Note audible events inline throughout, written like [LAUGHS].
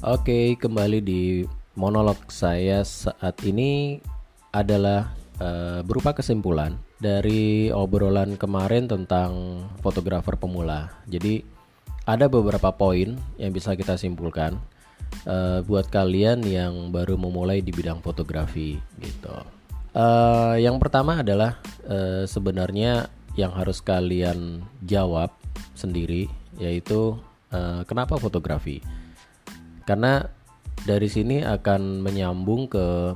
Oke, kembali di monolog saya saat ini adalah uh, berupa kesimpulan dari obrolan kemarin tentang fotografer pemula. Jadi ada beberapa poin yang bisa kita simpulkan uh, buat kalian yang baru memulai di bidang fotografi gitu. Uh, yang pertama adalah uh, sebenarnya yang harus kalian jawab sendiri yaitu uh, kenapa fotografi? Karena dari sini akan menyambung ke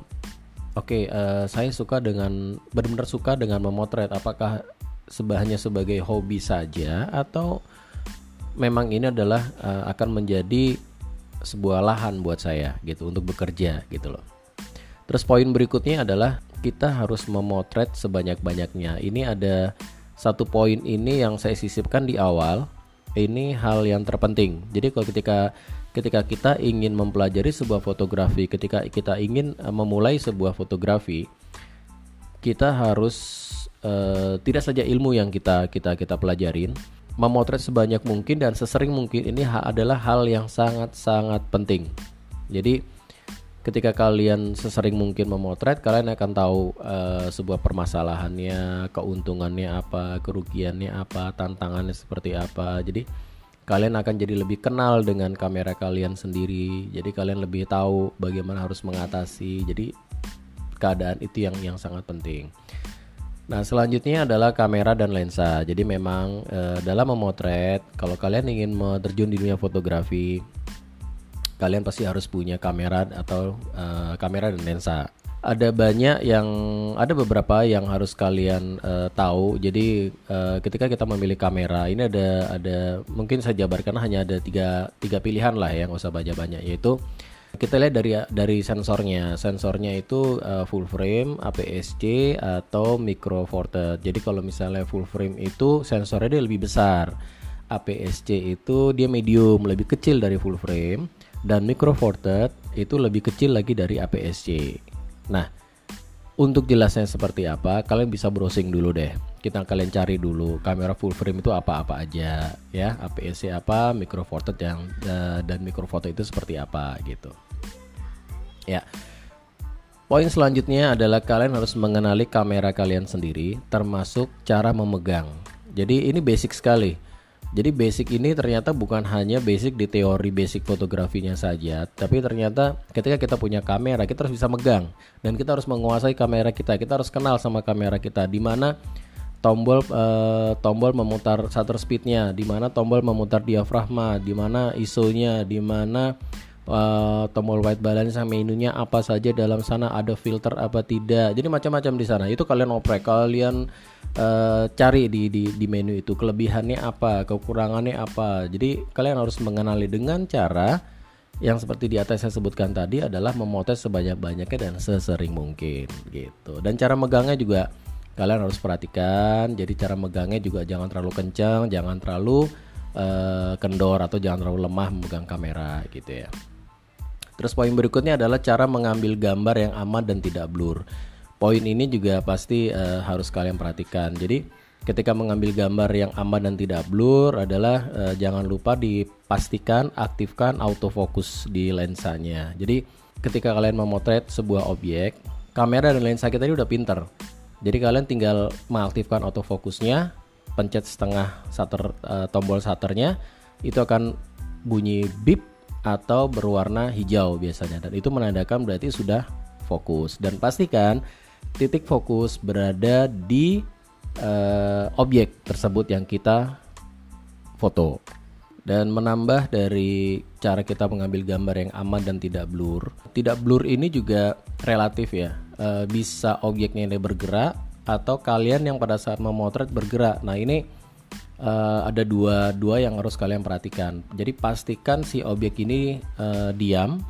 oke okay, uh, saya suka dengan benar-benar suka dengan memotret apakah hanya sebagai hobi saja atau memang ini adalah uh, akan menjadi sebuah lahan buat saya gitu untuk bekerja gitu loh. Terus poin berikutnya adalah kita harus memotret sebanyak-banyaknya. Ini ada satu poin ini yang saya sisipkan di awal. Ini hal yang terpenting. Jadi kalau ketika ketika kita ingin mempelajari sebuah fotografi, ketika kita ingin uh, memulai sebuah fotografi, kita harus uh, tidak saja ilmu yang kita kita kita pelajarin, memotret sebanyak mungkin dan sesering mungkin ini adalah hal yang sangat-sangat penting. Jadi ketika kalian sesering mungkin memotret, kalian akan tahu uh, sebuah permasalahannya, keuntungannya apa, kerugiannya apa, tantangannya seperti apa. Jadi kalian akan jadi lebih kenal dengan kamera kalian sendiri. Jadi kalian lebih tahu bagaimana harus mengatasi. Jadi keadaan itu yang yang sangat penting. Nah, selanjutnya adalah kamera dan lensa. Jadi memang e, dalam memotret, kalau kalian ingin terjun di dunia fotografi, kalian pasti harus punya kamera atau e, kamera dan lensa. Ada banyak yang ada beberapa yang harus kalian e, tahu. Jadi e, ketika kita memilih kamera, ini ada ada mungkin saya jabarkan hanya ada tiga tiga pilihan lah ya, nggak usah banyak banyak yaitu kita lihat dari dari sensornya. Sensornya itu uh, full frame, APS-C atau micro four third. Jadi kalau misalnya full frame itu sensornya dia lebih besar. APS-C itu dia medium, lebih kecil dari full frame dan micro four third itu lebih kecil lagi dari APS-C. Nah, untuk jelasnya seperti apa, kalian bisa browsing dulu deh. Kita kalian cari dulu kamera full frame itu apa-apa aja, ya. APS-C apa, micro yang uh, dan micro third itu seperti apa gitu. Ya. Poin selanjutnya adalah kalian harus mengenali kamera kalian sendiri termasuk cara memegang. Jadi ini basic sekali. Jadi basic ini ternyata bukan hanya basic di teori basic fotografinya saja, tapi ternyata ketika kita punya kamera kita harus bisa megang dan kita harus menguasai kamera kita. Kita harus kenal sama kamera kita di mana tombol uh, tombol memutar shutter speednya, di mana tombol memutar diafragma, di mana ISO-nya, di mana uh, tombol white balance menunya apa saja dalam sana ada filter apa tidak. Jadi macam-macam di sana. Itu kalian oprek kalian uh, cari di, di di menu itu kelebihannya apa kekurangannya apa. Jadi kalian harus mengenali dengan cara yang seperti di atas saya sebutkan tadi adalah memotret sebanyak-banyaknya dan sesering mungkin gitu. Dan cara megangnya juga kalian harus perhatikan. Jadi cara megangnya juga jangan terlalu kencang jangan terlalu uh, kendor atau jangan terlalu lemah memegang kamera gitu ya Terus poin berikutnya adalah cara mengambil gambar yang aman dan tidak blur. Poin ini juga pasti uh, harus kalian perhatikan. Jadi ketika mengambil gambar yang aman dan tidak blur adalah uh, jangan lupa dipastikan aktifkan autofocus di lensanya. Jadi ketika kalian memotret sebuah objek, kamera dan lensa kita ini udah pinter. Jadi kalian tinggal mengaktifkan autofokusnya, pencet setengah shutter uh, tombol shutternya, itu akan bunyi beep atau berwarna hijau biasanya dan itu menandakan berarti sudah fokus dan pastikan titik fokus berada di uh, objek tersebut yang kita foto dan menambah dari cara kita mengambil gambar yang aman dan tidak blur. Tidak blur ini juga relatif ya. E, bisa objeknya ini bergerak atau kalian yang pada saat memotret bergerak. Nah, ini uh, ada dua dua yang harus kalian perhatikan. Jadi pastikan si objek ini uh, diam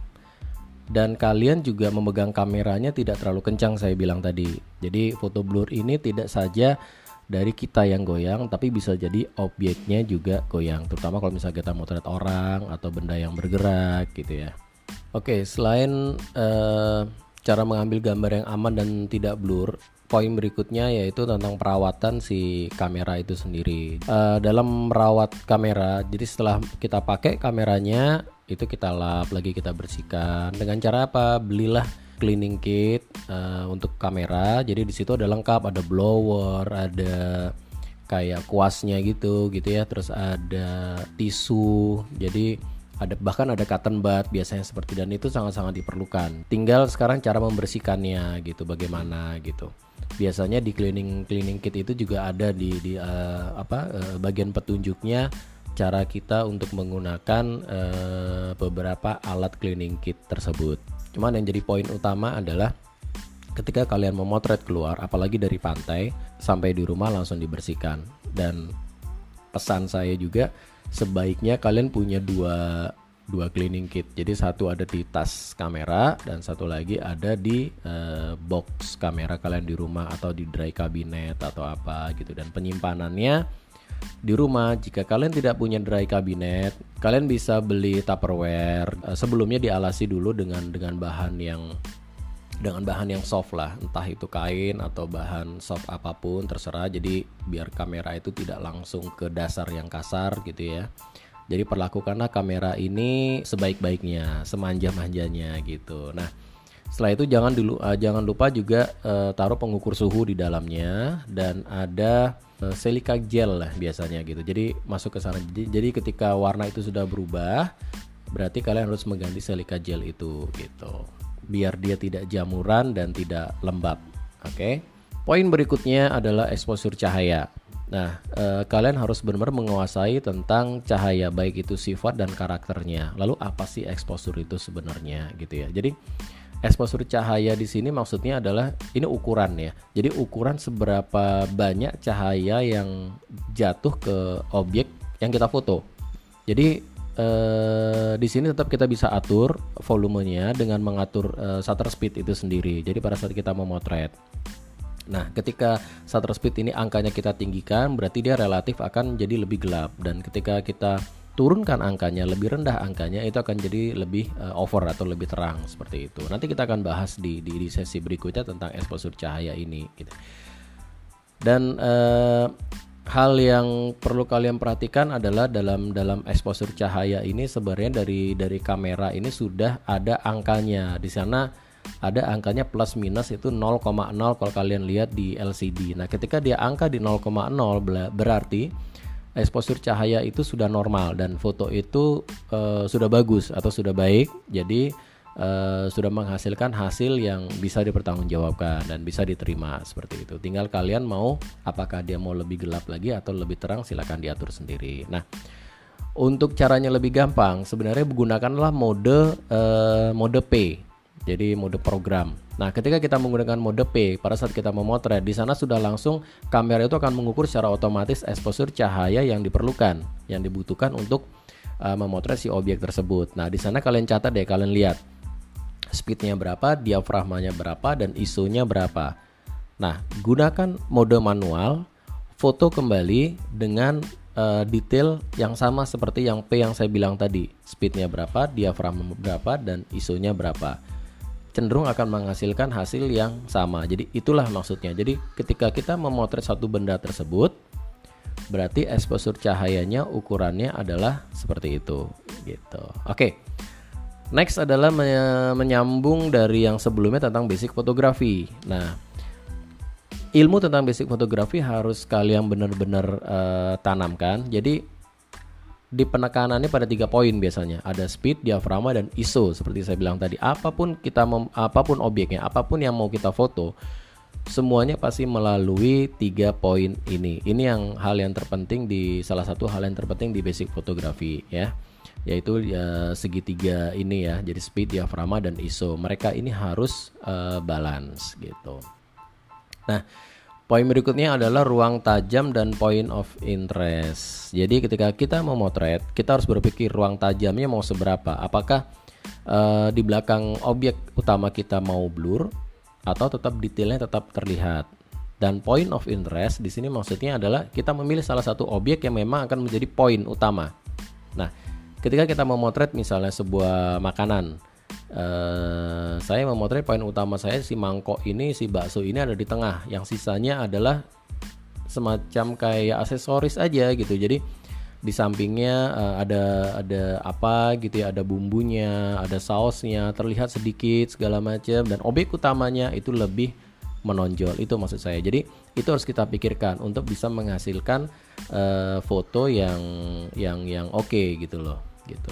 dan kalian juga memegang kameranya tidak terlalu kencang saya bilang tadi. Jadi foto blur ini tidak saja dari kita yang goyang tapi bisa jadi objeknya juga goyang terutama kalau misalnya kita motret orang atau benda yang bergerak gitu ya. Oke, selain uh, cara mengambil gambar yang aman dan tidak blur, poin berikutnya yaitu tentang perawatan si kamera itu sendiri. Uh, dalam merawat kamera, jadi setelah kita pakai kameranya, itu kita lap lagi kita bersihkan. Dengan cara apa? Belilah cleaning kit uh, untuk kamera. Jadi di situ ada lengkap ada blower ada kayak kuasnya gitu gitu ya. Terus ada tisu. Jadi ada bahkan ada cotton bud biasanya seperti dan itu sangat-sangat diperlukan. Tinggal sekarang cara membersihkannya gitu bagaimana gitu. Biasanya di cleaning cleaning kit itu juga ada di di uh, apa uh, bagian petunjuknya cara kita untuk menggunakan uh, beberapa alat cleaning kit tersebut. Cuman yang jadi poin utama adalah ketika kalian memotret keluar apalagi dari pantai sampai di rumah langsung dibersihkan. Dan pesan saya juga sebaiknya kalian punya dua dua cleaning kit. Jadi satu ada di tas kamera dan satu lagi ada di uh, box kamera kalian di rumah atau di dry cabinet atau apa gitu. Dan penyimpanannya di rumah. Jika kalian tidak punya dry cabinet kalian bisa beli tupperware. Uh, sebelumnya dialasi dulu dengan dengan bahan yang dengan bahan yang soft lah entah itu kain atau bahan soft apa pun terserah jadi biar kamera itu tidak langsung ke dasar yang kasar gitu ya jadi perlakukanlah kamera ini sebaik-baiknya, semanja-manjanya gitu. Nah, setelah itu jangan dulu uh, jangan lupa juga uh, taruh pengukur suhu di dalamnya dan ada uh, silika gel lah biasanya gitu. Jadi masuk ke sana. Jadi, jadi ketika warna itu sudah berubah, berarti kalian harus mengganti silika gel itu gitu. Biar dia tidak jamuran dan tidak lembab. Oke. Okay? Poin berikutnya adalah exposure cahaya. Nah, eh, kalian harus benar-benar menguasai tentang cahaya baik itu sifat dan karakternya. Lalu apa sih exposure itu sebenarnya gitu ya. Jadi exposure cahaya di sini maksudnya adalah ini ukuran ya. Jadi ukuran seberapa banyak cahaya yang jatuh ke objek yang kita foto. Jadi eh, di sini tetap kita bisa atur volumenya dengan mengatur eh, shutter speed itu sendiri. Jadi pada saat kita memotret Nah, ketika shutter speed ini angkanya kita tinggikan, berarti dia relatif akan jadi lebih gelap dan ketika kita turunkan angkanya lebih rendah angkanya itu akan jadi lebih uh, over atau lebih terang seperti itu. Nanti kita akan bahas di di, di sesi berikutnya tentang exposure cahaya ini gitu. Dan uh, hal yang perlu kalian perhatikan adalah dalam dalam exposure cahaya ini sebenarnya dari dari kamera ini sudah ada angkanya. Di sana ada angkanya plus minus itu 0,0 kalau kalian lihat di LCD. Nah, ketika dia angka di 0,0 berarti exposure cahaya itu sudah normal dan foto itu uh, sudah bagus atau sudah baik. Jadi uh, sudah menghasilkan hasil yang bisa dipertanggungjawabkan dan bisa diterima seperti itu. Tinggal kalian mau apakah dia mau lebih gelap lagi atau lebih terang silakan diatur sendiri. Nah, untuk caranya lebih gampang, sebenarnya gunakanlah mode uh, mode P jadi mode program. Nah, ketika kita menggunakan mode P pada saat kita memotret, di sana sudah langsung kamera itu akan mengukur secara otomatis exposure cahaya yang diperlukan, yang dibutuhkan untuk uh, memotret si objek tersebut. Nah, di sana kalian catat deh, kalian lihat speednya berapa, diafragmanya berapa, dan ISO-nya berapa. Nah, gunakan mode manual, foto kembali dengan uh, detail yang sama seperti yang P yang saya bilang tadi. Speednya berapa, diafragma berapa, dan ISO-nya berapa cenderung akan menghasilkan hasil yang sama. Jadi itulah maksudnya. Jadi ketika kita memotret satu benda tersebut, berarti exposure cahayanya ukurannya adalah seperti itu gitu. Oke. Next adalah menyambung dari yang sebelumnya tentang basic fotografi. Nah, ilmu tentang basic fotografi harus kalian benar-benar uh, tanamkan. Jadi di penekanannya pada tiga poin biasanya ada speed, diafragma dan ISO seperti saya bilang tadi. Apa pun kita mem, apa pun objeknya, apa pun yang mau kita foto, semuanya pasti melalui tiga poin ini. Ini yang hal yang terpenting di salah satu hal yang terpenting di basic fotografi ya, yaitu ya, segitiga ini ya. Jadi speed, diafragma dan ISO. Mereka ini harus uh, balance gitu. Nah, Poin berikutnya adalah ruang tajam dan point of interest. Jadi ketika kita memotret, kita harus berpikir ruang tajamnya mau seberapa. Apakah uh, di belakang objek utama kita mau blur atau tetap detailnya tetap terlihat. Dan point of interest di sini maksudnya adalah kita memilih salah satu objek yang memang akan menjadi poin utama. Nah, ketika kita memotret misalnya sebuah makanan, Uh, saya memotret poin utama saya si mangkok ini si bakso ini ada di tengah yang sisanya adalah semacam kayak aksesoris aja gitu jadi di sampingnya uh, ada ada apa gitu ya, ada bumbunya, ada sausnya, terlihat sedikit segala macam dan objek utamanya itu lebih menonjol. Itu maksud saya. Jadi itu harus kita pikirkan untuk bisa menghasilkan uh, foto yang yang yang oke okay, gitu loh, gitu.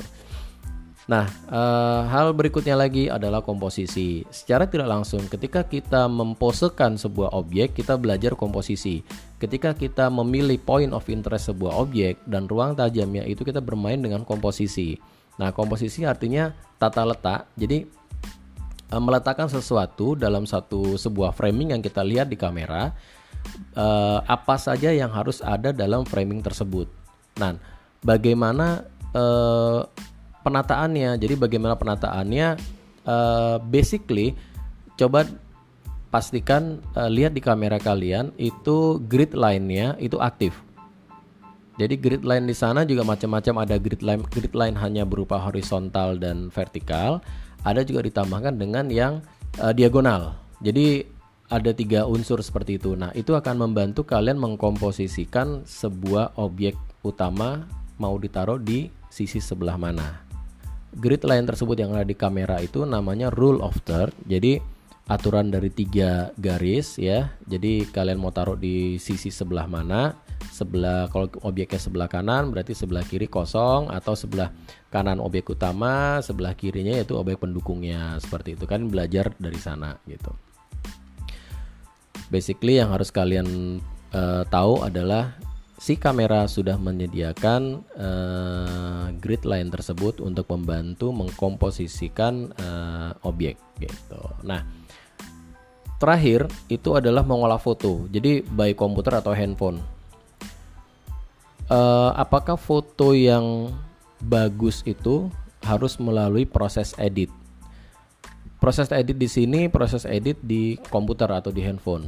Nah, e, hal berikutnya lagi adalah komposisi. Secara tidak langsung, ketika kita memposekan sebuah objek, kita belajar komposisi. Ketika kita memilih point of interest sebuah objek dan ruang tajamnya itu kita bermain dengan komposisi. Nah, komposisi artinya tata letak. Jadi e, meletakkan sesuatu dalam satu sebuah framing yang kita lihat di kamera, e, apa saja yang harus ada dalam framing tersebut. Nah, bagaimana penataannya. Jadi bagaimana penataannya? Uh, basically, coba pastikan uh, lihat di kamera kalian itu grid line-nya itu aktif. Jadi grid line di sana juga macam-macam ada grid line grid line hanya berupa horizontal dan vertikal, ada juga ditambahkan dengan yang uh, diagonal. Jadi ada tiga unsur seperti itu. Nah, itu akan membantu kalian mengkomposisikan sebuah objek utama mau ditaruh di sisi sebelah mana grid line tersebut yang ada di kamera itu namanya rule of third. Jadi aturan dari tiga garis ya. Jadi kalian mau taruh di sisi sebelah mana? Sebelah kalau objeknya sebelah kanan berarti sebelah kiri kosong atau sebelah kanan objek utama, sebelah kirinya yaitu objek pendukungnya. Seperti itu kan belajar dari sana gitu. Basically yang harus kalian uh, tahu adalah si kamera sudah menyediakan uh, grid line tersebut untuk membantu mengkomposisikan uh, objek gitu. Nah, terakhir itu adalah mengolah foto. Jadi baik komputer atau handphone. Uh, apakah foto yang bagus itu harus melalui proses edit? Proses edit di sini proses edit di komputer atau di handphone.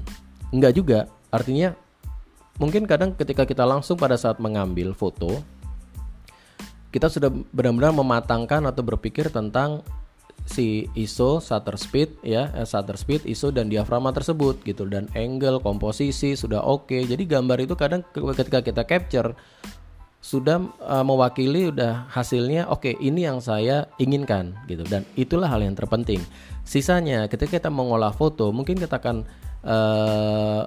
Enggak juga. Artinya mungkin kadang ketika kita langsung pada saat mengambil foto kita sudah benar-benar mematangkan atau berpikir tentang si ISO, shutter speed ya, eh, shutter speed, ISO dan diafragma tersebut gitu dan angle, komposisi sudah oke. Okay. Jadi gambar itu kadang ketika kita capture sudah uh, mewakili udah hasilnya oke okay, ini yang saya inginkan gitu dan itulah hal yang terpenting. Sisanya ketika kita mengolah foto mungkin kita akan uh,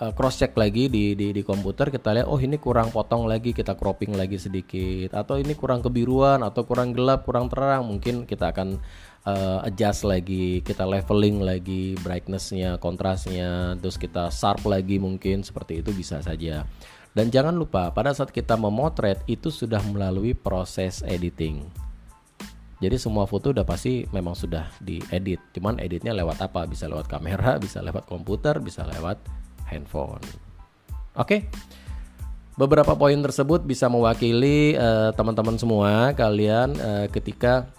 uh, cross check lagi di, di di komputer kita lihat oh ini kurang potong lagi kita cropping lagi sedikit atau ini kurang kebiruan atau kurang gelap kurang terang mungkin kita akan uh, adjust lagi kita leveling lagi brightnessnya kontrasnya terus kita sharp lagi mungkin seperti itu bisa saja dan jangan lupa pada saat kita memotret itu sudah melalui proses editing jadi semua foto udah pasti memang sudah diedit. Cuman editnya lewat apa? Bisa lewat kamera, [LAUGHS] bisa lewat komputer, bisa lewat handphone. Oke. Okay? Beberapa poin tersebut bisa mewakili uh, teman-teman semua kalian uh, ketika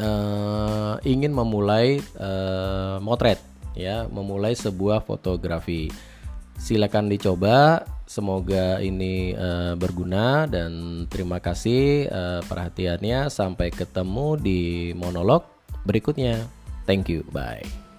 uh, ingin memulai uh, motret ya, memulai sebuah fotografi. Silakan dicoba. Semoga ini uh, berguna dan terima kasih uh, perhatiannya. Sampai ketemu di monolog berikutnya. Thank you. Bye.